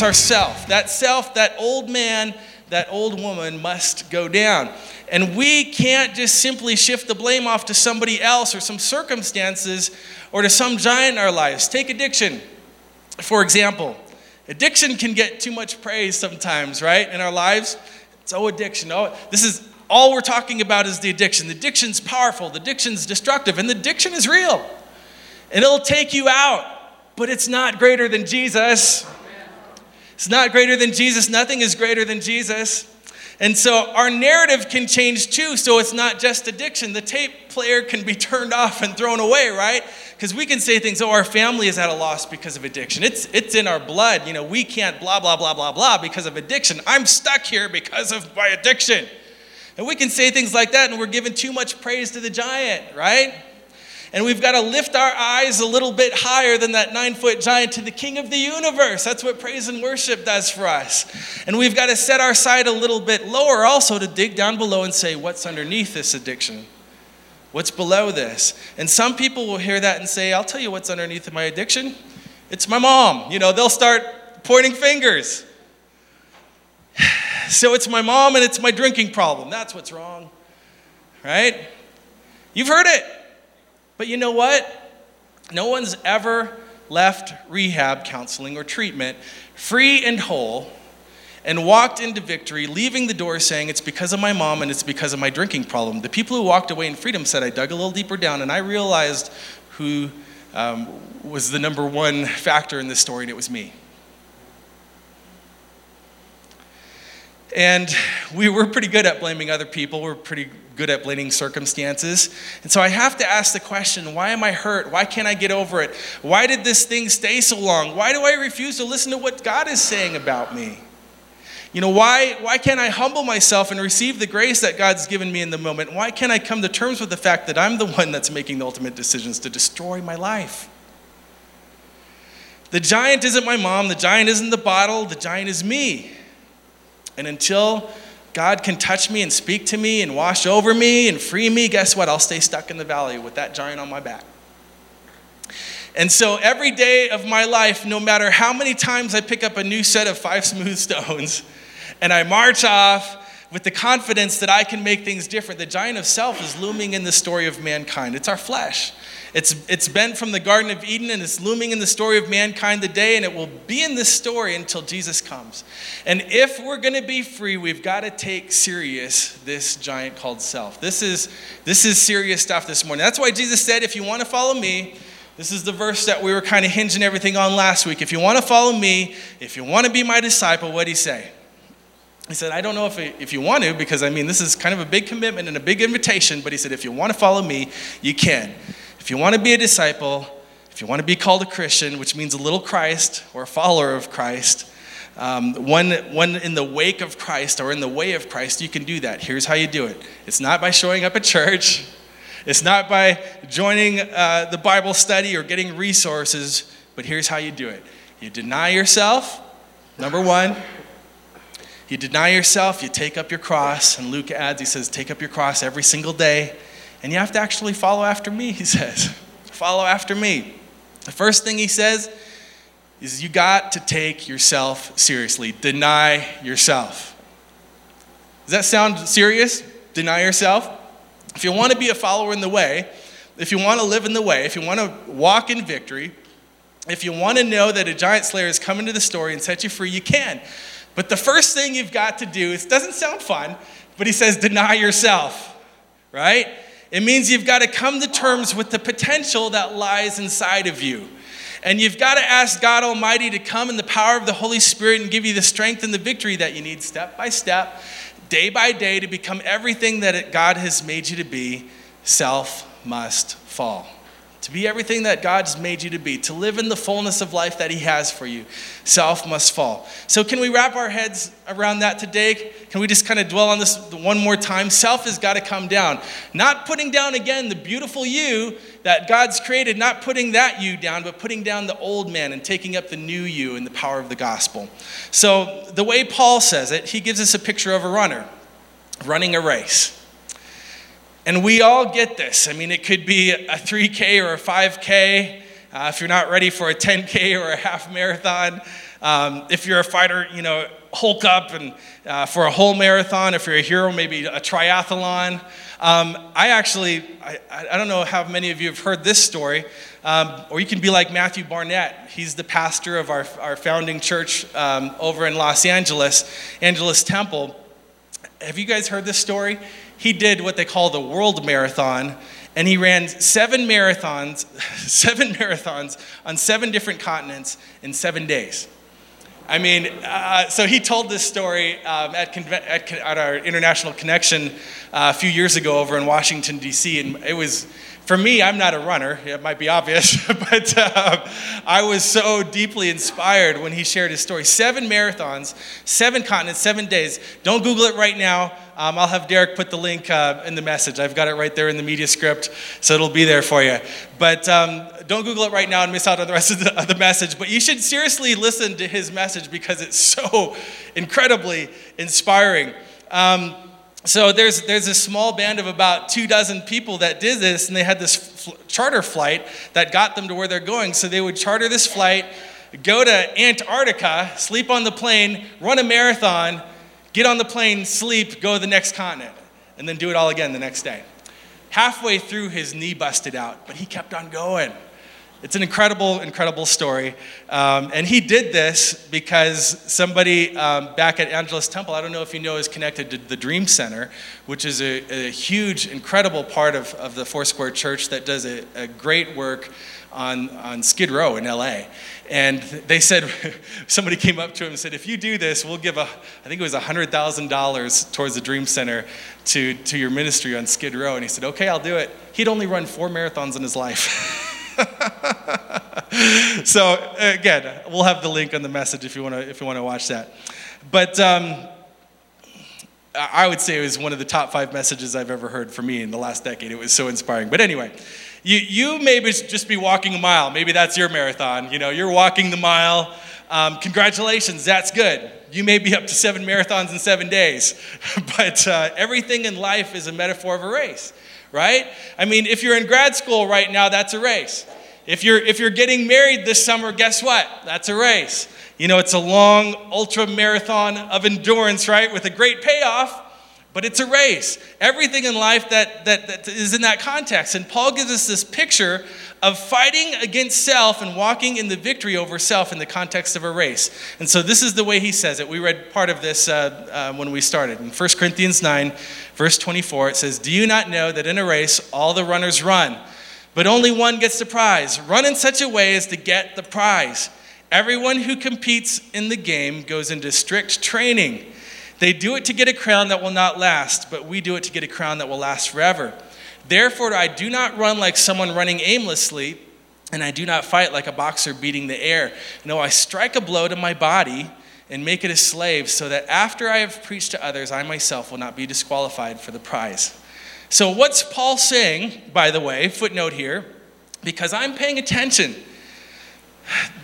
It's our self. That self, that old man, that old woman must go down. And we can't just simply shift the blame off to somebody else or some circumstances or to some giant in our lives. Take addiction, for example. Addiction can get too much praise sometimes, right, in our lives. It's oh, addiction. Oh, this is all we're talking about is the addiction. The addiction's powerful, the addiction's destructive, and the addiction is real. And it'll take you out, but it's not greater than Jesus. It's not greater than Jesus. Nothing is greater than Jesus. And so our narrative can change too, so it's not just addiction. The tape player can be turned off and thrown away, right? Because we can say things, oh, our family is at a loss because of addiction. It's, it's in our blood. You know, we can't blah, blah, blah, blah, blah because of addiction. I'm stuck here because of my addiction. And we can say things like that, and we're giving too much praise to the giant, right? And we've got to lift our eyes a little bit higher than that nine foot giant to the King of the universe. That's what praise and worship does for us. And we've got to set our sight a little bit lower also to dig down below and say, what's underneath this addiction? What's below this? And some people will hear that and say, I'll tell you what's underneath my addiction. It's my mom. You know, they'll start pointing fingers. So it's my mom and it's my drinking problem. That's what's wrong. Right? You've heard it. But you know what? No one's ever left rehab counseling or treatment free and whole and walked into victory, leaving the door saying, It's because of my mom and it's because of my drinking problem. The people who walked away in freedom said, I dug a little deeper down and I realized who um, was the number one factor in this story, and it was me. And we were pretty good at blaming other people. We're pretty good at blaming circumstances. And so I have to ask the question why am I hurt? Why can't I get over it? Why did this thing stay so long? Why do I refuse to listen to what God is saying about me? You know, why, why can't I humble myself and receive the grace that God's given me in the moment? Why can't I come to terms with the fact that I'm the one that's making the ultimate decisions to destroy my life? The giant isn't my mom, the giant isn't the bottle, the giant is me. And until God can touch me and speak to me and wash over me and free me, guess what? I'll stay stuck in the valley with that giant on my back. And so every day of my life, no matter how many times I pick up a new set of five smooth stones and I march off with the confidence that I can make things different, the giant of self is looming in the story of mankind. It's our flesh. It's, it's been from the Garden of Eden and it's looming in the story of mankind today, and it will be in this story until Jesus comes. And if we're going to be free, we've got to take serious this giant called self. This is, this is serious stuff this morning. That's why Jesus said, if you want to follow me, this is the verse that we were kind of hinging everything on last week. If you want to follow me, if you want to be my disciple, what did he say? He said, I don't know if, if you want to, because I mean, this is kind of a big commitment and a big invitation, but he said, if you want to follow me, you can. If you want to be a disciple, if you want to be called a Christian, which means a little Christ or a follower of Christ, um, one, one in the wake of Christ or in the way of Christ, you can do that. Here's how you do it it's not by showing up at church, it's not by joining uh, the Bible study or getting resources, but here's how you do it you deny yourself, number one. You deny yourself, you take up your cross, and Luke adds, he says, take up your cross every single day and you have to actually follow after me, he says. follow after me. The first thing he says is you got to take yourself seriously. Deny yourself. Does that sound serious? Deny yourself? If you want to be a follower in the way, if you want to live in the way, if you want to walk in victory, if you want to know that a giant slayer is coming to the story and set you free, you can. But the first thing you've got to do, it doesn't sound fun, but he says, deny yourself, right? It means you've got to come to terms with the potential that lies inside of you. And you've got to ask God Almighty to come in the power of the Holy Spirit and give you the strength and the victory that you need step by step, day by day, to become everything that God has made you to be. Self must fall to be everything that God's made you to be, to live in the fullness of life that He has for you. Self must fall. So, can we wrap our heads around that today? Can we just kind of dwell on this one more time? Self has got to come down. Not putting down again the beautiful you that God's created, not putting that you down, but putting down the old man and taking up the new you in the power of the gospel. So, the way Paul says it, he gives us a picture of a runner running a race. And we all get this. I mean, it could be a 3K or a 5K. Uh, if you're not ready for a 10K or a half marathon, Um, if you're a fighter, you know, hulk up and uh, for a whole marathon. If you're a hero, maybe a triathlon. Um, I actually, I, I don't know how many of you have heard this story, um, or you can be like Matthew Barnett. He's the pastor of our, our founding church um, over in Los Angeles, Angelus Temple. Have you guys heard this story? He did what they call the World Marathon and he ran seven marathons, seven marathons on seven different continents in seven days. I mean, uh, so he told this story um, at, at, at, our international connection uh, a few years ago over in Washington, D.C., and it was for me, I'm not a runner. It might be obvious, but uh, I was so deeply inspired when he shared his story. Seven marathons, seven continents, seven days. Don't Google it right now. Um, I'll have Derek put the link uh, in the message. I've got it right there in the media script, so it'll be there for you. But um, don't Google it right now and miss out on the rest of the, of the message. But you should seriously listen to his message because it's so incredibly inspiring. Um, so there's, there's a small band of about two dozen people that did this, and they had this fl- charter flight that got them to where they're going. So they would charter this flight, go to Antarctica, sleep on the plane, run a marathon, get on the plane, sleep, go to the next continent, and then do it all again the next day. Halfway through, his knee busted out, but he kept on going. It's an incredible, incredible story. Um, and he did this because somebody um, back at Angelus Temple, I don't know if you know, is connected to the Dream Center, which is a, a huge, incredible part of, of the Foursquare Church that does a, a great work on, on Skid Row in LA. And they said, somebody came up to him and said, if you do this, we'll give a, I think it was $100,000 towards the Dream Center to, to your ministry on Skid Row. And he said, okay, I'll do it. He'd only run four marathons in his life. so again, we'll have the link on the message if you want to if you want to watch that. But um, I would say it was one of the top five messages I've ever heard for me in the last decade. It was so inspiring. But anyway, you you may just be walking a mile. Maybe that's your marathon. You know, you're walking the mile. Um, congratulations, that's good. You may be up to seven marathons in seven days, but uh, everything in life is a metaphor of a race right? I mean, if you're in grad school right now, that's a race. If you're, if you're getting married this summer, guess what? That's a race. You know, it's a long ultra marathon of endurance, right? With a great payoff, but it's a race. Everything in life that, that, that is in that context. And Paul gives us this picture of fighting against self and walking in the victory over self in the context of a race. And so this is the way he says it. We read part of this uh, uh, when we started. In 1 Corinthians 9, verse 24, it says, Do you not know that in a race all the runners run, but only one gets the prize? Run in such a way as to get the prize. Everyone who competes in the game goes into strict training. They do it to get a crown that will not last, but we do it to get a crown that will last forever. Therefore, I do not run like someone running aimlessly, and I do not fight like a boxer beating the air. No, I strike a blow to my body and make it a slave, so that after I have preached to others, I myself will not be disqualified for the prize. So, what's Paul saying, by the way, footnote here, because I'm paying attention.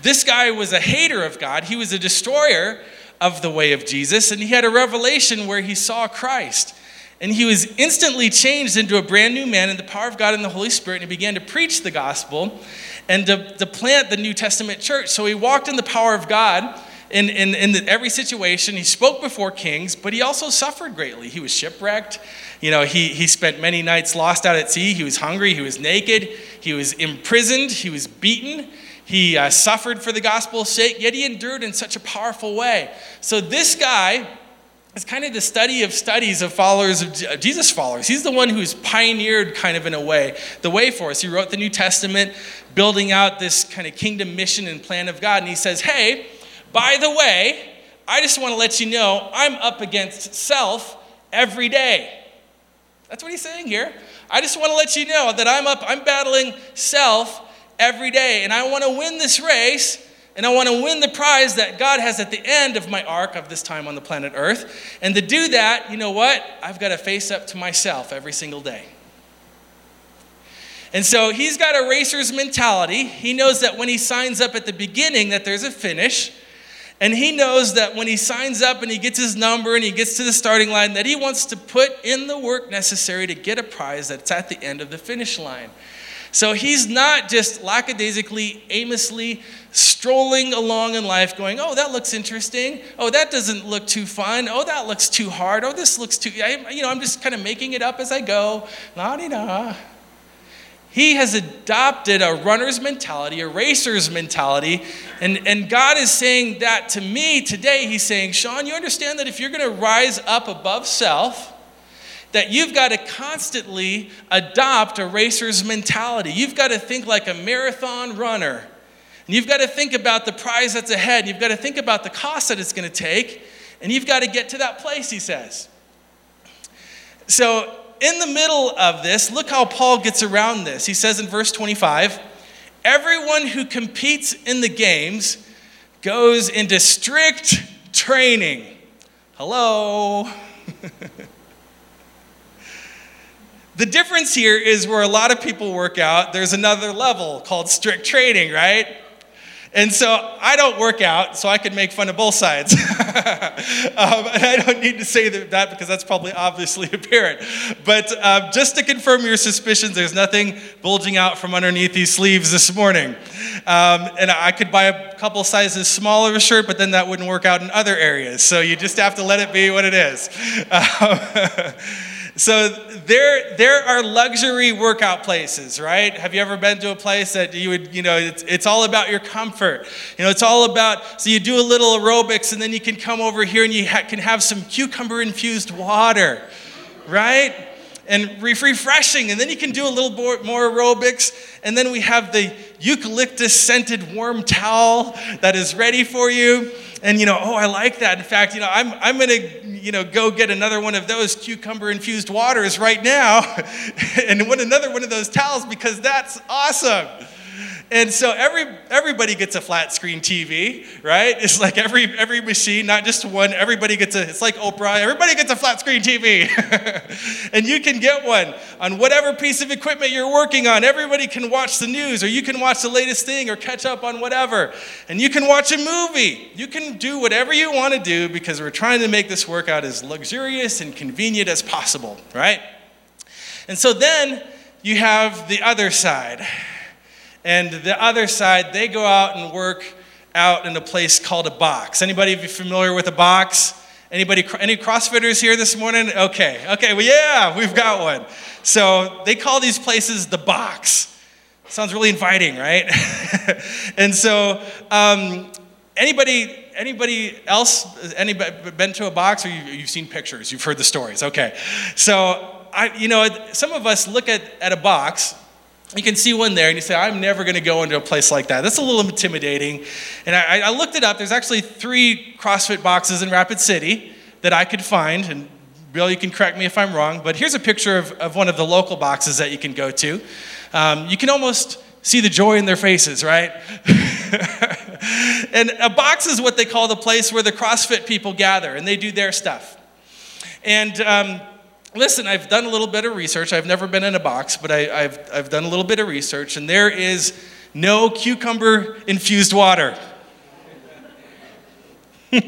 This guy was a hater of God, he was a destroyer of the way of Jesus, and he had a revelation where he saw Christ. And he was instantly changed into a brand new man in the power of God and the Holy Spirit, and he began to preach the gospel and to, to plant the New Testament church. So he walked in the power of God in, in, in the, every situation. He spoke before kings, but he also suffered greatly. He was shipwrecked. You know, he, he spent many nights lost out at sea. He was hungry. He was naked. He was imprisoned. He was beaten. He uh, suffered for the gospel's sake, yet he endured in such a powerful way. So this guy is kind of the study of studies of followers of uh, Jesus followers. He's the one who's pioneered kind of in a way the way for us. He wrote the New Testament, building out this kind of kingdom mission and plan of God. And he says, "Hey, by the way, I just want to let you know I'm up against self every day." That's what he's saying here. I just want to let you know that I'm up I'm battling self every day and I want to win this race and I want to win the prize that God has at the end of my arc of this time on the planet Earth. And to do that, you know what? I've got to face up to myself every single day. And so he's got a racer's mentality. He knows that when he signs up at the beginning that there's a finish. And he knows that when he signs up and he gets his number and he gets to the starting line that he wants to put in the work necessary to get a prize that's at the end of the finish line. So he's not just lackadaisically, aimlessly strolling along in life going, oh, that looks interesting. Oh, that doesn't look too fun. Oh, that looks too hard. Oh, this looks too, I, you know, I'm just kind of making it up as I go. La di da. He has adopted a runner's mentality, a racer's mentality. And, and God is saying that to me today. He's saying, Sean, you understand that if you're going to rise up above self, that you've got to constantly adopt a racer's mentality. You've got to think like a marathon runner. And you've got to think about the prize that's ahead. You've got to think about the cost that it's going to take. And you've got to get to that place, he says. So, in the middle of this, look how Paul gets around this. He says in verse 25 Everyone who competes in the games goes into strict training. Hello. The difference here is where a lot of people work out, there's another level called strict training, right? And so I don't work out, so I can make fun of both sides. um, and I don't need to say that because that's probably obviously apparent. But um, just to confirm your suspicions, there's nothing bulging out from underneath these sleeves this morning. Um, and I could buy a couple sizes smaller of a shirt, but then that wouldn't work out in other areas. So you just have to let it be what it is. Um, so there, there are luxury workout places, right? Have you ever been to a place that you would, you know, it's, it's all about your comfort. You know, it's all about, so you do a little aerobics and then you can come over here and you ha- can have some cucumber infused water, right? And re- refreshing. And then you can do a little more, more aerobics. And then we have the eucalyptus scented warm towel that is ready for you and you know, oh, I like that. In fact, you know, I'm, I'm going to, you know, go get another one of those cucumber infused waters right now and want another one of those towels because that's awesome. And so every, everybody gets a flat screen TV, right? It's like every, every machine, not just one, everybody gets a, it's like Oprah, everybody gets a flat screen TV. and you can get one on whatever piece of equipment you're working on. Everybody can watch the news or you can watch the latest thing or catch up on whatever. And you can watch a movie. You can do whatever you want to do because we're trying to make this workout as luxurious and convenient as possible, right? And so then you have the other side and the other side, they go out and work out in a place called a box. Anybody familiar with a box? Anybody, any CrossFitters here this morning? Okay, okay, well, yeah, we've got one. So they call these places the box. Sounds really inviting, right? and so, um, anybody, anybody else, anybody been to a box or you, you've seen pictures? You've heard the stories. Okay, so I, you know, some of us look at, at a box you can see one there and you say, I'm never going to go into a place like that. That's a little intimidating. And I, I, looked it up. There's actually three CrossFit boxes in Rapid City that I could find. And Bill, you can correct me if I'm wrong, but here's a picture of, of one of the local boxes that you can go to. Um, you can almost see the joy in their faces, right? and a box is what they call the place where the CrossFit people gather and they do their stuff. And um, listen, I've done a little bit of research. I've never been in a box, but I, have I've done a little bit of research, and there is no cucumber infused water.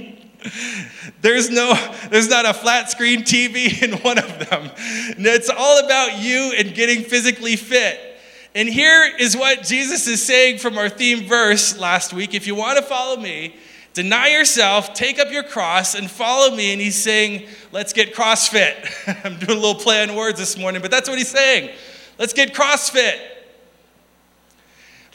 there's no there's not a flat screen tv in one of them it's all about you and getting physically fit and here is what jesus is saying from our theme verse last week if you want to follow me Deny yourself, take up your cross, and follow me. And he's saying, Let's get CrossFit. I'm doing a little play on words this morning, but that's what he's saying. Let's get CrossFit.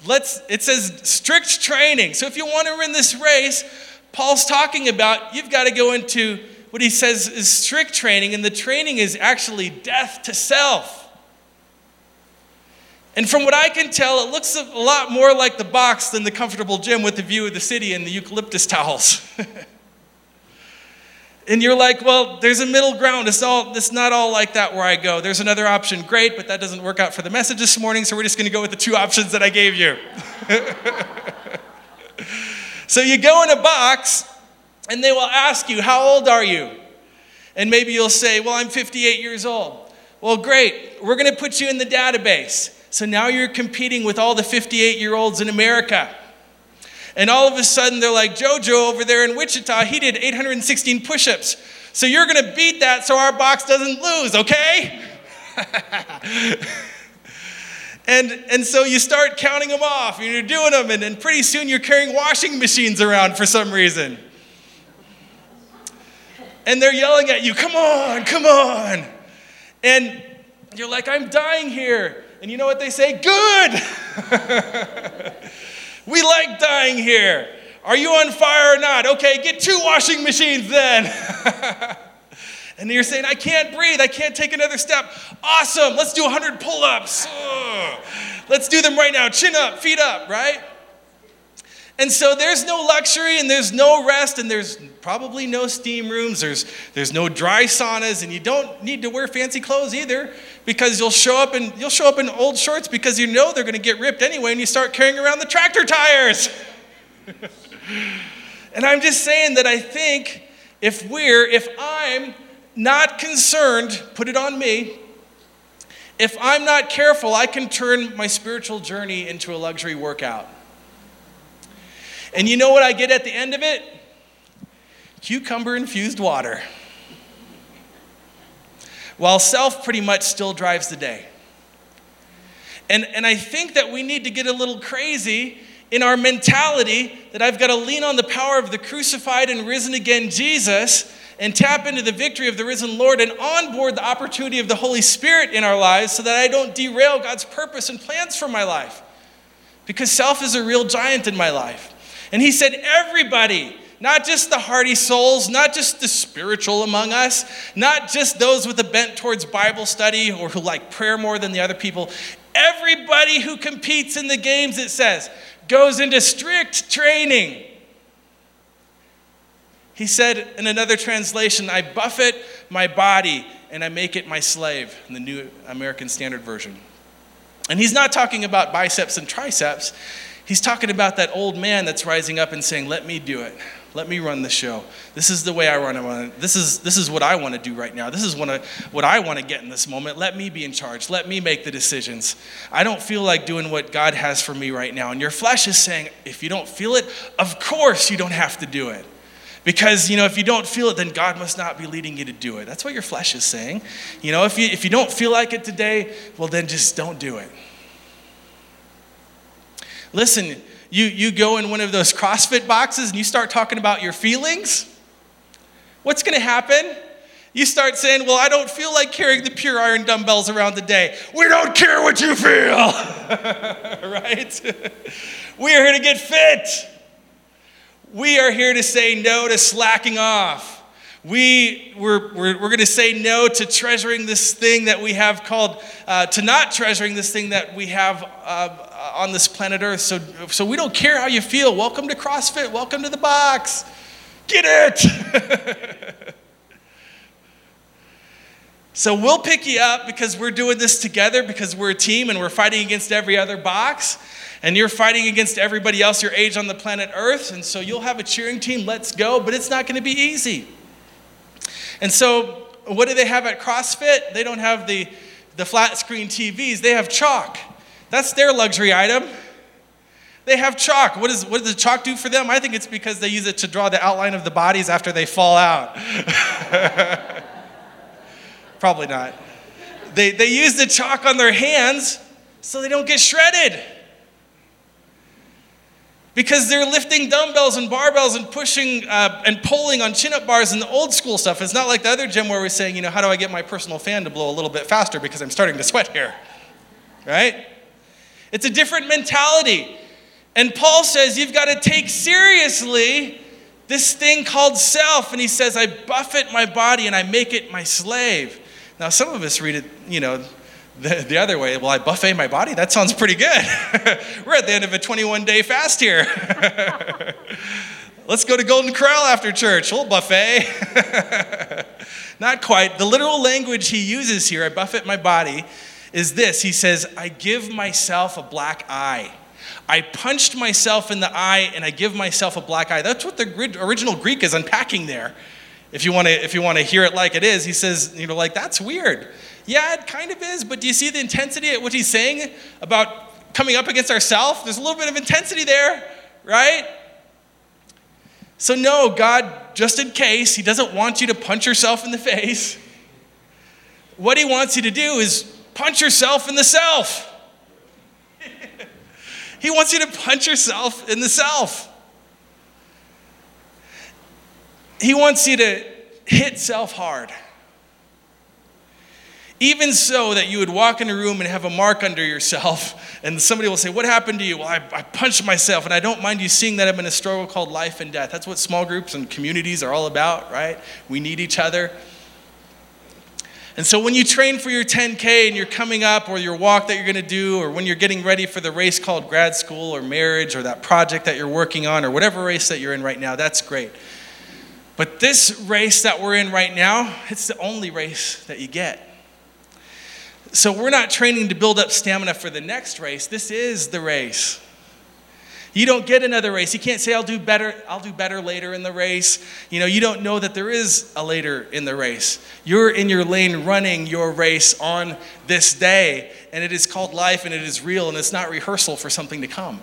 Let's, it says strict training. So if you want to win this race, Paul's talking about you've got to go into what he says is strict training, and the training is actually death to self. And from what I can tell, it looks a lot more like the box than the comfortable gym with the view of the city and the eucalyptus towels. and you're like, well, there's a middle ground. It's, all, it's not all like that where I go. There's another option. Great, but that doesn't work out for the message this morning, so we're just going to go with the two options that I gave you. so you go in a box, and they will ask you, How old are you? And maybe you'll say, Well, I'm 58 years old. Well, great. We're going to put you in the database. So now you're competing with all the 58 year olds in America. And all of a sudden, they're like, JoJo over there in Wichita, he did 816 push ups. So you're going to beat that so our box doesn't lose, okay? And, and so you start counting them off, and you're doing them, and then pretty soon you're carrying washing machines around for some reason. And they're yelling at you, come on, come on. And you're like, I'm dying here. And you know what they say? Good. we like dying here. Are you on fire or not? Okay, get two washing machines then. and you're saying, I can't breathe. I can't take another step. Awesome. Let's do 100 pull ups. Let's do them right now. Chin up, feet up, right? And so there's no luxury and there's no rest and there's probably no steam rooms. There's, there's no dry saunas and you don't need to wear fancy clothes either because you'll show up in, you'll show up in old shorts because you know they're going to get ripped anyway and you start carrying around the tractor tires. and I'm just saying that I think if we're, if I'm not concerned, put it on me, if I'm not careful, I can turn my spiritual journey into a luxury workout. And you know what I get at the end of it? Cucumber infused water. While self pretty much still drives the day. And, and I think that we need to get a little crazy in our mentality that I've got to lean on the power of the crucified and risen again Jesus and tap into the victory of the risen Lord and onboard the opportunity of the Holy Spirit in our lives so that I don't derail God's purpose and plans for my life. Because self is a real giant in my life. And he said, Everybody, not just the hardy souls, not just the spiritual among us, not just those with a bent towards Bible study or who like prayer more than the other people. Everybody who competes in the games, it says, goes into strict training. He said in another translation, I buffet my body and I make it my slave, in the New American Standard Version. And he's not talking about biceps and triceps. He's talking about that old man that's rising up and saying, Let me do it. Let me run the show. This is the way I run it. This is, this is what I want to do right now. This is what I, what I want to get in this moment. Let me be in charge. Let me make the decisions. I don't feel like doing what God has for me right now. And your flesh is saying, if you don't feel it, of course you don't have to do it. Because, you know, if you don't feel it, then God must not be leading you to do it. That's what your flesh is saying. You know, if you, if you don't feel like it today, well, then just don't do it. Listen, you, you go in one of those CrossFit boxes and you start talking about your feelings, what's going to happen? You start saying, Well, I don't feel like carrying the pure iron dumbbells around the day. We don't care what you feel, right? we are here to get fit. We are here to say no to slacking off. We, we're, we're, we're going to say no to treasuring this thing that we have called, uh, to not treasuring this thing that we have uh, Uh, on this planet Earth. So, so we don't care how you feel. Welcome to CrossFit. Welcome to the box. Get it. so we'll pick you up because we're doing this together because we're a team and we're fighting against every other box. And you're fighting against everybody else your age on the planet Earth. And so you'll have a cheering team. Let's go. But it's not going to be easy. And so, what do they have at CrossFit? They don't have the, the flat screen TVs, they have chalk. That's their luxury item. They have chalk. What, is, what does the chalk do for them? I think it's because they use it to draw the outline of the bodies after they fall out. Probably not. They, they use the chalk on their hands so they don't get shredded. Because they're lifting dumbbells and barbells and pushing uh, and pulling on chin up bars and the old school stuff. It's not like the other gym where we're saying, you know, how do I get my personal fan to blow a little bit faster because I'm starting to sweat here? Right? It's a different mentality. And Paul says you've got to take seriously this thing called self. And he says, I buffet my body and I make it my slave. Now, some of us read it, you know, the, the other way. Well, I buffet my body? That sounds pretty good. We're at the end of a 21 day fast here. Let's go to Golden Corral after church. We'll buffet. Not quite. The literal language he uses here, I buffet my body, is this He says, I give myself a black eye. I punched myself in the eye and I give myself a black eye. That's what the original Greek is unpacking there. If you want to if you want to hear it like it is, he says, you know, like that's weird. Yeah, it kind of is, but do you see the intensity at what he's saying about coming up against ourselves? There's a little bit of intensity there, right? So no, God, just in case, he doesn't want you to punch yourself in the face. What he wants you to do is punch yourself in the self. He wants you to punch yourself in the self. He wants you to hit self hard. Even so, that you would walk in a room and have a mark under yourself, and somebody will say, What happened to you? Well, I, I punched myself, and I don't mind you seeing that I'm in a struggle called life and death. That's what small groups and communities are all about, right? We need each other. And so when you train for your 10K and you're coming up, or your walk that you're going to do, or when you're getting ready for the race called grad school or marriage, or that project that you're working on, or whatever race that you're in right now, that's great. But this race that we're in right now, it's the only race that you get. So we're not training to build up stamina for the next race. This is the race. You don't get another race. You can't say I'll do better, I'll do better later in the race. You know, you don't know that there is a later in the race. You're in your lane running your race on this day, and it is called life and it is real and it's not rehearsal for something to come.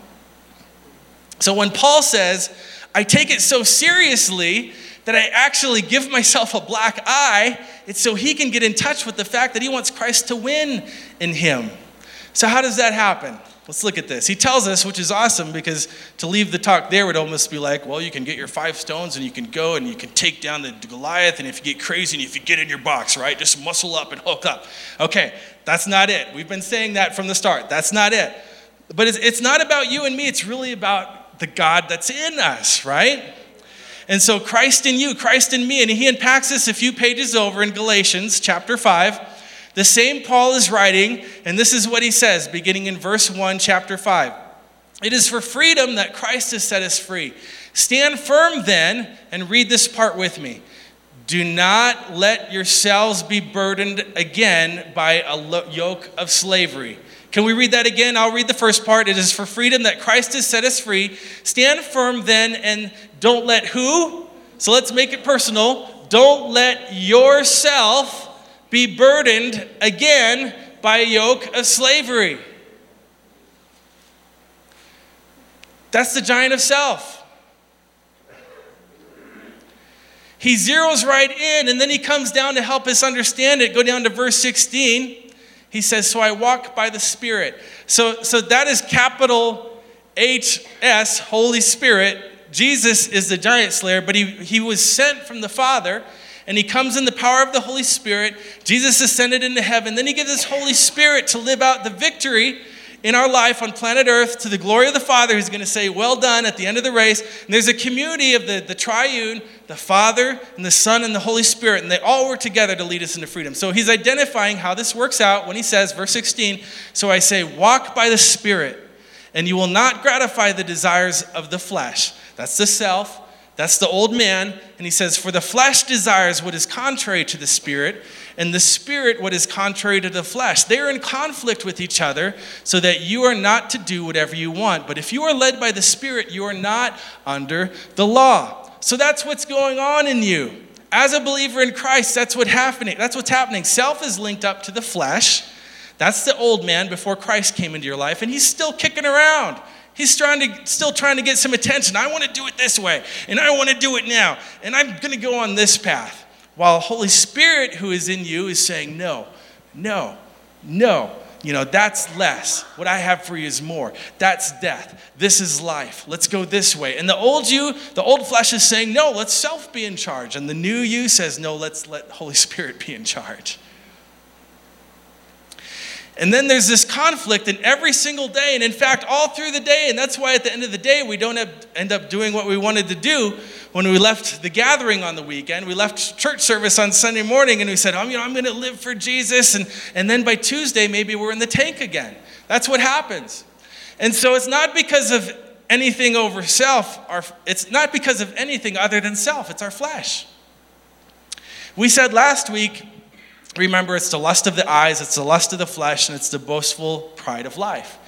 So when Paul says, I take it so seriously that I actually give myself a black eye, it's so he can get in touch with the fact that he wants Christ to win in him. So, how does that happen? Let's look at this. He tells us, which is awesome because to leave the talk there would almost be like, well, you can get your five stones and you can go and you can take down the Goliath. And if you get crazy and if you get in your box, right, just muscle up and hook up. Okay, that's not it. We've been saying that from the start. That's not it. But it's, it's not about you and me, it's really about the God that's in us, right? And so Christ in you, Christ in me. And he unpacks this a few pages over in Galatians chapter 5. The same Paul is writing, and this is what he says, beginning in verse 1, chapter 5. It is for freedom that Christ has set us free. Stand firm then, and read this part with me. Do not let yourselves be burdened again by a yoke of slavery. Can we read that again? I'll read the first part. It is for freedom that Christ has set us free. Stand firm then and don't let who? So let's make it personal. Don't let yourself be burdened again by a yoke of slavery. That's the giant of self. He zeroes right in and then he comes down to help us understand it. Go down to verse 16. He says, So I walk by the Spirit. So, so that is capital H S, Holy Spirit. Jesus is the giant slayer, but he, he was sent from the Father and he comes in the power of the Holy Spirit. Jesus ascended into heaven. Then he gives his Holy Spirit to live out the victory in our life on planet Earth to the glory of the Father, who's going to say, Well done at the end of the race. And there's a community of the, the triune, the Father, and the Son, and the Holy Spirit, and they all work together to lead us into freedom. So he's identifying how this works out when he says, verse 16, So I say, Walk by the Spirit, and you will not gratify the desires of the flesh. That's the self. That's the old man. And he says, For the flesh desires what is contrary to the spirit, and the spirit what is contrary to the flesh. They are in conflict with each other, so that you are not to do whatever you want. But if you are led by the spirit, you are not under the law. So that's what's going on in you. As a believer in Christ, that's what's happening. That's what's happening. Self is linked up to the flesh. That's the old man before Christ came into your life, and he's still kicking around. He's trying to, still trying to get some attention. I want to do it this way, and I want to do it now, and I'm going to go on this path. While Holy Spirit, who is in you, is saying, No, no, no. You know, that's less. What I have for you is more. That's death. This is life. Let's go this way. And the old you, the old flesh is saying, No, let self be in charge. And the new you says, No, let's let Holy Spirit be in charge. And then there's this conflict in every single day, and in fact, all through the day. And that's why at the end of the day, we don't end up doing what we wanted to do when we left the gathering on the weekend. We left church service on Sunday morning, and we said, oh, you know, I'm going to live for Jesus. And, and then by Tuesday, maybe we're in the tank again. That's what happens. And so it's not because of anything over self, our, it's not because of anything other than self, it's our flesh. We said last week Remember, it's the lust of the eyes, it's the lust of the flesh, and it's the boastful pride of life.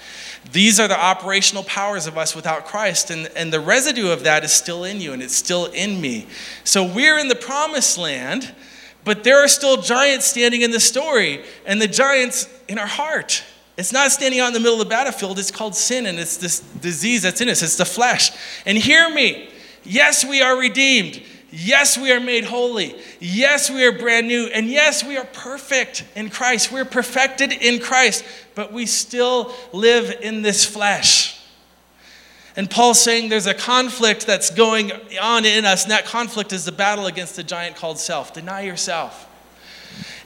These are the operational powers of us without Christ, and, and the residue of that is still in you, and it's still in me. So we're in the promised land, but there are still giants standing in the story, and the giants in our heart. It's not standing out in the middle of the battlefield, it's called sin, and it's this disease that's in us, it's the flesh. And hear me yes, we are redeemed. Yes, we are made holy. Yes, we are brand new. And yes, we are perfect in Christ. We're perfected in Christ, but we still live in this flesh. And Paul's saying there's a conflict that's going on in us, and that conflict is the battle against the giant called self. Deny yourself.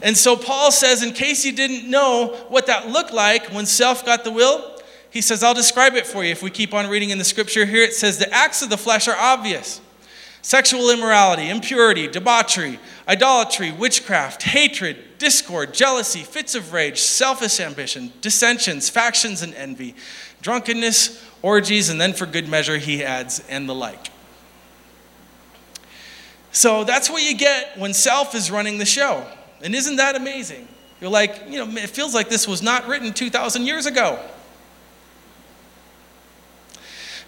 And so Paul says, in case you didn't know what that looked like when self got the will, he says, I'll describe it for you. If we keep on reading in the scripture here, it says, The acts of the flesh are obvious sexual immorality, impurity, debauchery, idolatry, witchcraft, hatred, discord, jealousy, fits of rage, selfish ambition, dissensions, factions, and envy, drunkenness, orgies, and then for good measure, he adds, and the like. So that's what you get when self is running the show. And isn't that amazing? You're like, you know, it feels like this was not written 2,000 years ago.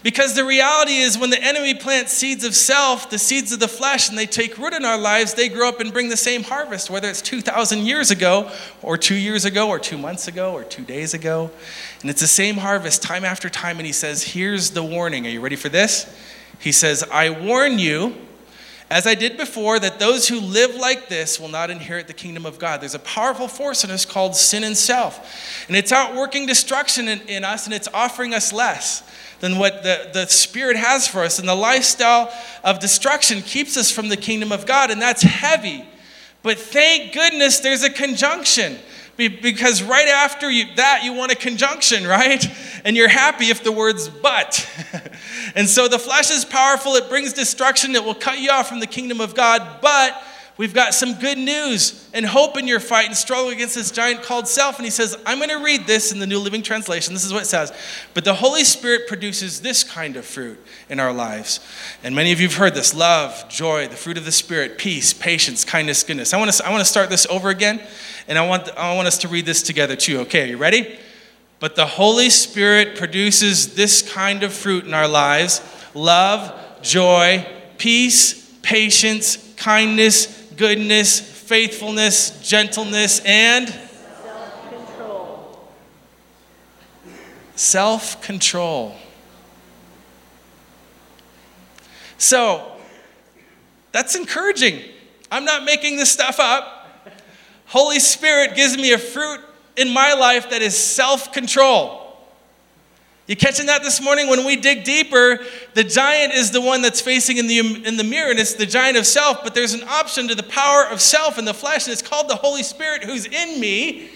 Because the reality is, when the enemy plants seeds of self, the seeds of the flesh, and they take root in our lives, they grow up and bring the same harvest, whether it's 2,000 years ago, or two years ago, or two months ago, or two days ago. And it's the same harvest time after time. And he says, Here's the warning. Are you ready for this? He says, I warn you, as I did before, that those who live like this will not inherit the kingdom of God. There's a powerful force in us called sin and self. And it's outworking destruction in, in us, and it's offering us less than what the, the Spirit has for us. And the lifestyle of destruction keeps us from the kingdom of God, and that's heavy. But thank goodness there's a conjunction. Because right after you, that, you want a conjunction, right? And you're happy if the word's but. and so the flesh is powerful, it brings destruction, it will cut you off from the kingdom of God, but we've got some good news and hope in your fight and struggle against this giant called self. And he says, I'm going to read this in the New Living Translation. This is what it says. But the Holy Spirit produces this kind of fruit in our lives. And many of you have heard this love, joy, the fruit of the Spirit, peace, patience, kindness, goodness. I want to, I want to start this over again, and I want, I want us to read this together too. Okay, are you ready? But the Holy Spirit produces this kind of fruit in our lives love, joy, peace, patience, kindness, goodness, faithfulness, gentleness, and self control. So, that's encouraging. I'm not making this stuff up. Holy Spirit gives me a fruit in my life that is self control. You catching that this morning? When we dig deeper, the giant is the one that's facing in the, in the mirror, and it's the giant of self, but there's an option to the power of self in the flesh, and it's called the Holy Spirit who's in me.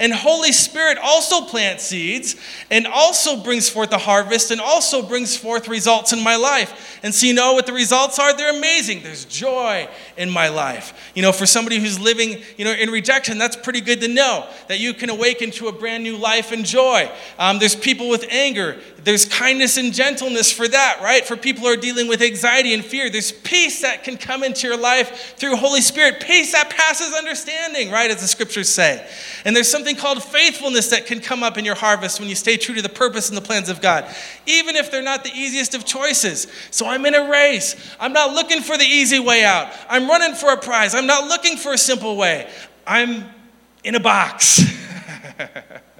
And Holy Spirit also plants seeds and also brings forth a harvest and also brings forth results in my life. And so, you know what the results are? They're amazing. There's joy in my life. You know, for somebody who's living, you know, in rejection, that's pretty good to know that you can awaken to a brand new life and joy. Um, there's people with anger. There's kindness and gentleness for that, right? For people who are dealing with anxiety and fear. There's peace that can come into your life through Holy Spirit. Peace that passes understanding, right? As the scriptures say. And there's something called faithfulness that can come up in your harvest when you stay true to the purpose and the plans of God, even if they're not the easiest of choices. So I'm in a race. I'm not looking for the easy way out. I'm running for a prize. I'm not looking for a simple way. I'm in a box.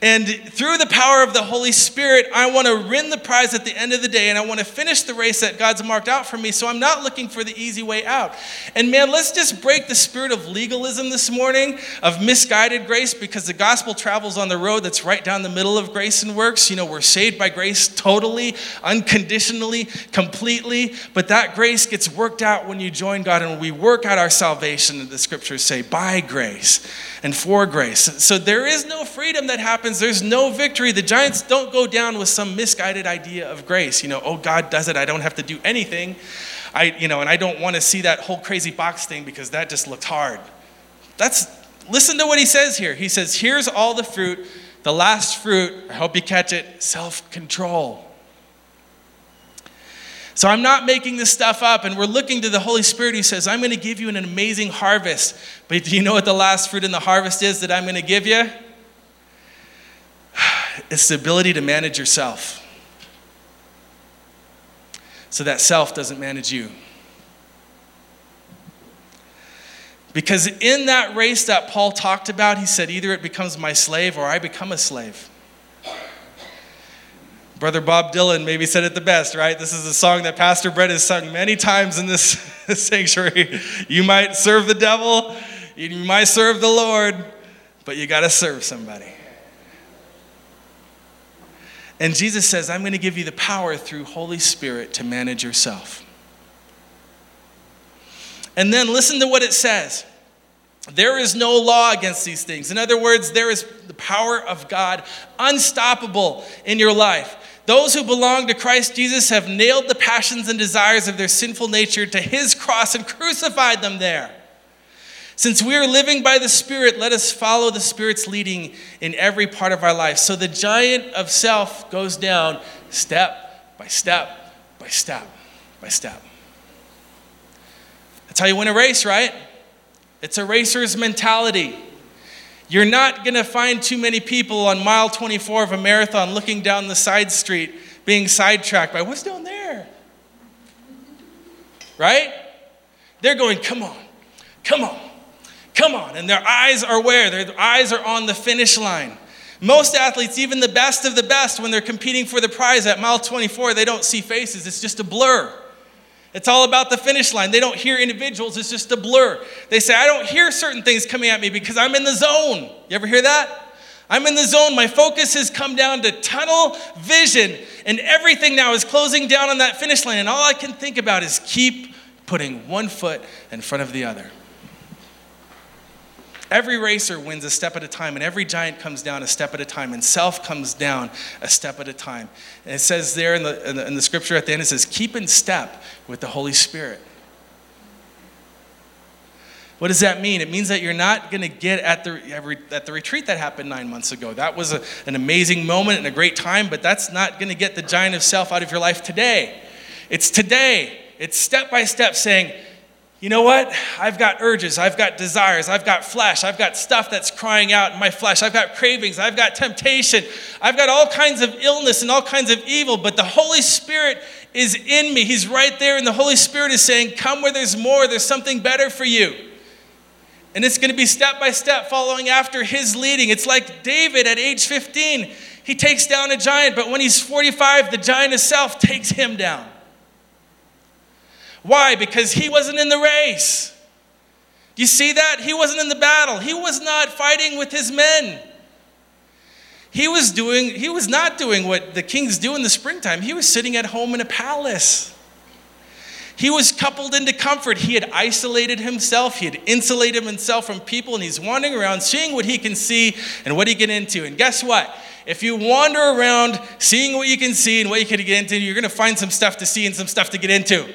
And through the power of the Holy Spirit, I want to win the prize at the end of the day and I want to finish the race that God's marked out for me. So I'm not looking for the easy way out. And man, let's just break the spirit of legalism this morning, of misguided grace, because the gospel travels on the road that's right down the middle of grace and works. You know, we're saved by grace totally, unconditionally, completely. But that grace gets worked out when you join God and we work out our salvation, the scriptures say, by grace and for grace. So there is no freedom that happens there's no victory. The Giants don't go down with some misguided idea of grace. You know, oh, God does it. I don't have to do anything. I, you know, and I don't want to see that whole crazy box thing because that just looked hard. That's, listen to what he says here. He says, here's all the fruit. The last fruit, I hope you catch it, self control. So I'm not making this stuff up, and we're looking to the Holy Spirit who says, I'm going to give you an amazing harvest. But do you know what the last fruit in the harvest is that I'm going to give you? It's the ability to manage yourself so that self doesn't manage you. Because in that race that Paul talked about, he said, either it becomes my slave or I become a slave. Brother Bob Dylan maybe said it the best, right? This is a song that Pastor Brett has sung many times in this sanctuary. You might serve the devil, you might serve the Lord, but you got to serve somebody. And Jesus says, I'm going to give you the power through Holy Spirit to manage yourself. And then listen to what it says. There is no law against these things. In other words, there is the power of God unstoppable in your life. Those who belong to Christ Jesus have nailed the passions and desires of their sinful nature to his cross and crucified them there. Since we are living by the Spirit, let us follow the Spirit's leading in every part of our life. So the giant of self goes down step by step by step by step. That's how you win a race, right? It's a racer's mentality. You're not going to find too many people on mile 24 of a marathon looking down the side street being sidetracked by what's down there? Right? They're going, come on, come on, come on. And their eyes are where? Their eyes are on the finish line. Most athletes, even the best of the best, when they're competing for the prize at mile 24, they don't see faces, it's just a blur. It's all about the finish line. They don't hear individuals, it's just a blur. They say, I don't hear certain things coming at me because I'm in the zone. You ever hear that? I'm in the zone. My focus has come down to tunnel vision, and everything now is closing down on that finish line. And all I can think about is keep putting one foot in front of the other. Every racer wins a step at a time, and every giant comes down a step at a time, and self comes down a step at a time. And it says there in the, in the, in the scripture at the end, it says, keep in step with the Holy Spirit. What does that mean? It means that you're not going to get at the, at the retreat that happened nine months ago. That was a, an amazing moment and a great time, but that's not going to get the giant of self out of your life today. It's today. It's step by step saying, you know what? I've got urges, I've got desires, I've got flesh, I've got stuff that's crying out in my flesh, I've got cravings, I've got temptation, I've got all kinds of illness and all kinds of evil, but the Holy Spirit is in me. He's right there, and the Holy Spirit is saying, Come where there's more, there's something better for you. And it's going to be step by step following after his leading. It's like David at age 15. He takes down a giant, but when he's 45, the giant itself takes him down. Why? Because he wasn't in the race. You see that? He wasn't in the battle. He was not fighting with his men. He was doing he was not doing what the kings do in the springtime. He was sitting at home in a palace. He was coupled into comfort. He had isolated himself. He had insulated himself from people, and he's wandering around seeing what he can see and what he can get into. And guess what? If you wander around seeing what you can see and what you can get into, you're going to find some stuff to see and some stuff to get into.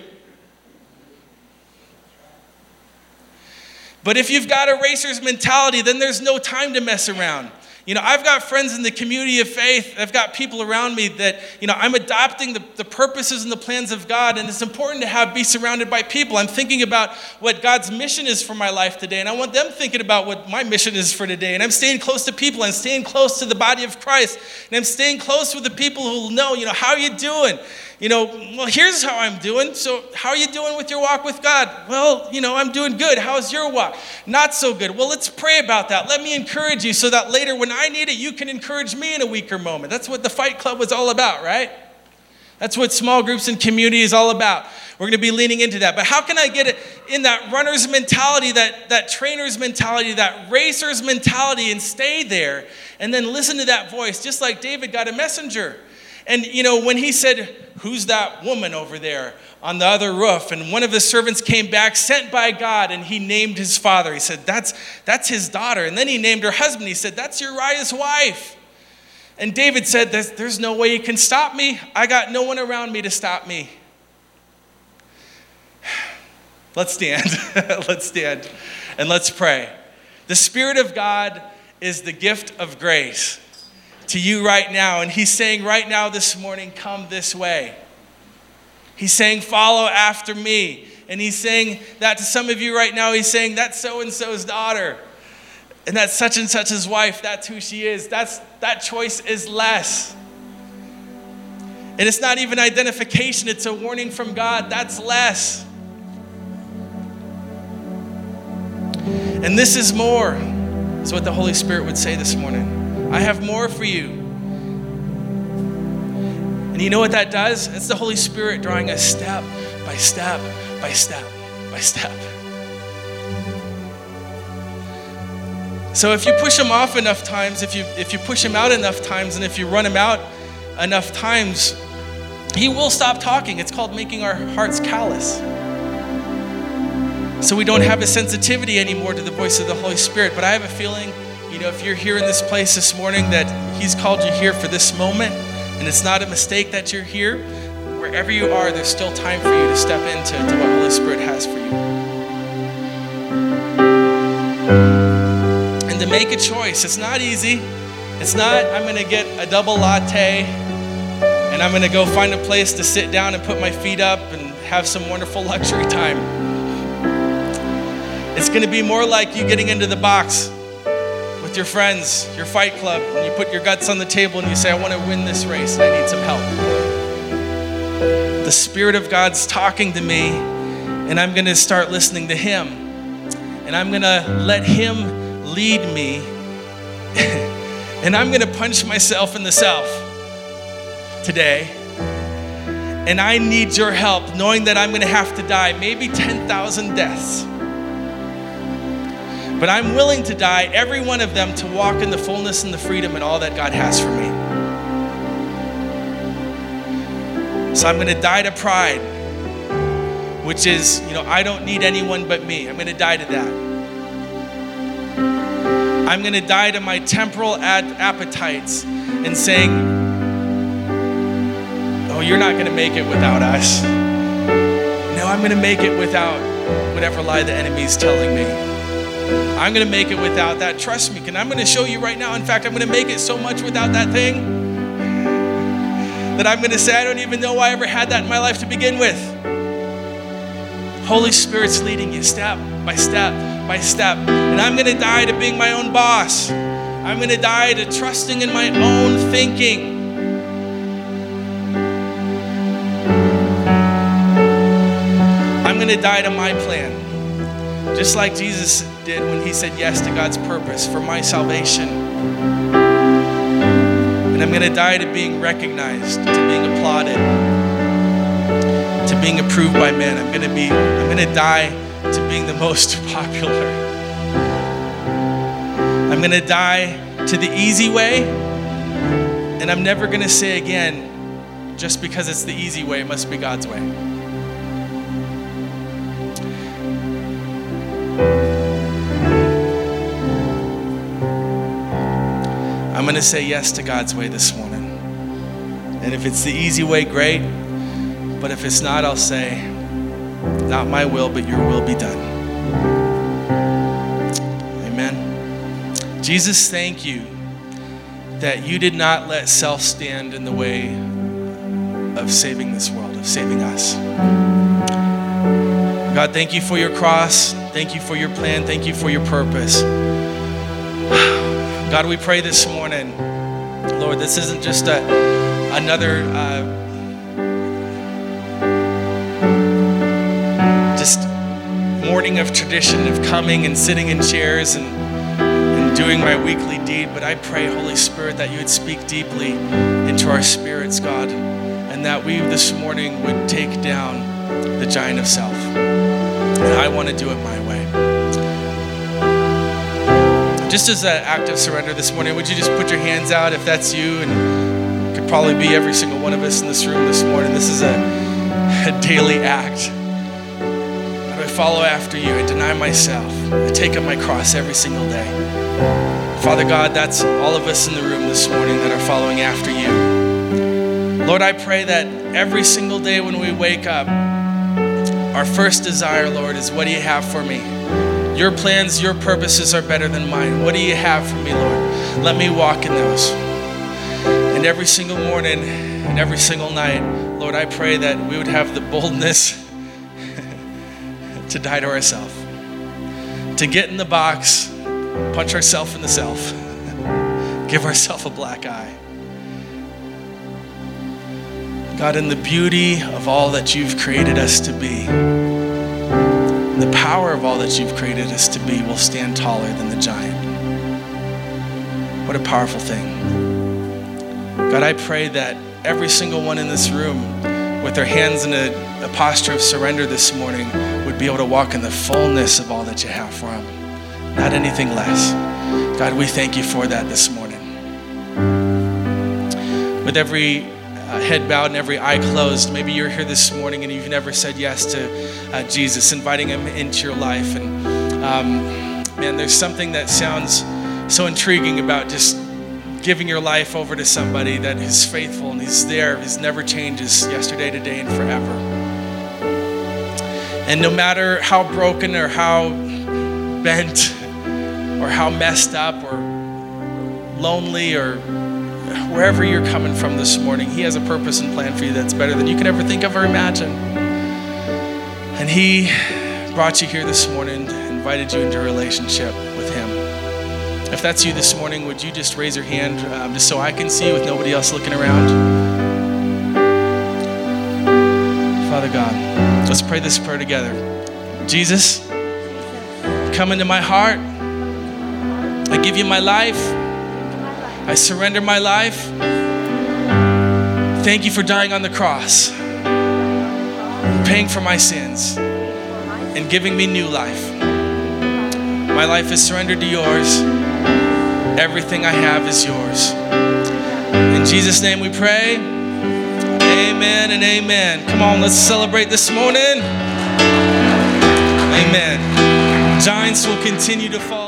But if you've got a racer's mentality, then there's no time to mess around. You know, I've got friends in the community of faith. I've got people around me that, you know, I'm adopting the, the purposes and the plans of God, and it's important to have be surrounded by people. I'm thinking about what God's mission is for my life today, and I want them thinking about what my mission is for today. And I'm staying close to people, I'm staying close to the body of Christ, and I'm staying close with the people who know, you know, how are you doing? You know, well, here's how I'm doing. So, how are you doing with your walk with God? Well, you know, I'm doing good. How's your walk? Not so good. Well, let's pray about that. Let me encourage you so that later when I need it, you can encourage me in a weaker moment. That's what the Fight Club was all about, right? That's what small groups and community is all about. We're going to be leaning into that. But how can I get it in that runner's mentality, that, that trainer's mentality, that racer's mentality, and stay there and then listen to that voice, just like David got a messenger? And, you know, when he said, Who's that woman over there on the other roof? And one of his servants came back, sent by God, and he named his father. He said, That's, that's his daughter. And then he named her husband. He said, That's Uriah's wife. And David said, there's, there's no way you can stop me. I got no one around me to stop me. Let's stand. let's stand and let's pray. The Spirit of God is the gift of grace to you right now. And He's saying right now this morning, come this way. He's saying, follow after me. And He's saying that to some of you right now. He's saying, that's so and so's daughter. And that's such and such's wife. That's who she is. That's, that choice is less. And it's not even identification, it's a warning from God. That's less. And this is more, is what the Holy Spirit would say this morning. I have more for you. And you know what that does? It's the Holy Spirit drawing us step by step by step by step. So if you push him off enough times, if you if you push him out enough times, and if you run him out enough times, He will stop talking. It's called making our hearts callous. So we don't have a sensitivity anymore to the voice of the Holy Spirit. But I have a feeling, you know, if you're here in this place this morning, that He's called you here for this moment, and it's not a mistake that you're here. Wherever you are, there's still time for you to step into to what Holy Spirit has for you. And to make a choice, it's not easy. It's not, I'm going to get a double latte and I'm going to go find a place to sit down and put my feet up and have some wonderful luxury time. It's going to be more like you getting into the box with your friends, your fight club, and you put your guts on the table and you say, I want to win this race and I need some help. The Spirit of God's talking to me, and I'm going to start listening to Him. And I'm going to let Him lead me. and I'm going to punch myself in the self today. And I need your help, knowing that I'm going to have to die, maybe 10,000 deaths. But I'm willing to die, every one of them, to walk in the fullness and the freedom and all that God has for me. So I'm going to die to pride, which is, you know, I don't need anyone but me. I'm going to die to that. I'm going to die to my temporal ad- appetites and saying, Oh, you're not going to make it without us. No, I'm going to make it without whatever lie the enemy is telling me. I'm going to make it without that. Trust me, and I'm going to show you right now. In fact, I'm going to make it so much without that thing that I'm going to say, I don't even know I ever had that in my life to begin with. Holy Spirit's leading you step by step by step. And I'm going to die to being my own boss. I'm going to die to trusting in my own thinking. I'm going to die to my plan. Just like Jesus did when he said yes to God's purpose for my salvation. And I'm going to die to being recognized, to being applauded, to being approved by men. I'm going to be I'm going to die to being the most popular. I'm going to die to the easy way. And I'm never going to say again just because it's the easy way, it must be God's way. I'm going to say yes to God's way this morning. And if it's the easy way, great. But if it's not, I'll say, not my will, but your will be done. Amen. Jesus, thank you that you did not let self stand in the way of saving this world, of saving us. God, thank you for your cross. Thank you for your plan. Thank you for your purpose. God, we pray this morning, Lord, this isn't just a, another uh, just morning of tradition of coming and sitting in chairs and, and doing my weekly deed, but I pray, Holy Spirit, that you would speak deeply into our spirits, God, and that we this morning would take down the giant of self. And I want to do it my way just as an act of surrender this morning, would you just put your hands out if that's you? And could probably be every single one of us in this room this morning. This is a, a daily act. I follow after you? I deny myself. I take up my cross every single day. Father God, that's all of us in the room this morning that are following after you. Lord, I pray that every single day when we wake up, our first desire, Lord, is what do you have for me? Your plans, your purposes are better than mine. What do you have for me, Lord? Let me walk in those. And every single morning and every single night, Lord, I pray that we would have the boldness to die to ourselves, to get in the box, punch ourselves in the self, give ourselves a black eye. God, in the beauty of all that you've created us to be, the power of all that you've created us to be will stand taller than the giant. What a powerful thing. God, I pray that every single one in this room, with their hands in a, a posture of surrender this morning, would be able to walk in the fullness of all that you have for them, not anything less. God, we thank you for that this morning. with every uh, head bowed and every eye closed, maybe you're here this morning and you've never said yes to uh, Jesus, inviting him into your life. And um, man, there's something that sounds so intriguing about just giving your life over to somebody that is faithful and he's there, he's never changes yesterday, today, and forever. And no matter how broken or how bent or how messed up or lonely or wherever you're coming from this morning, He has a purpose and plan for you that's better than you can ever think of or imagine. And He brought you here this morning, invited you into a relationship with Him. If that's you this morning, would you just raise your hand um, just so I can see with nobody else looking around? Father God, let's pray this prayer together. Jesus, come into my heart. I give you my life. I surrender my life. Thank you for dying on the cross, paying for my sins, and giving me new life. My life is surrendered to yours. Everything I have is yours. In Jesus' name we pray. Amen and amen. Come on, let's celebrate this morning. Amen. Giants will continue to fall.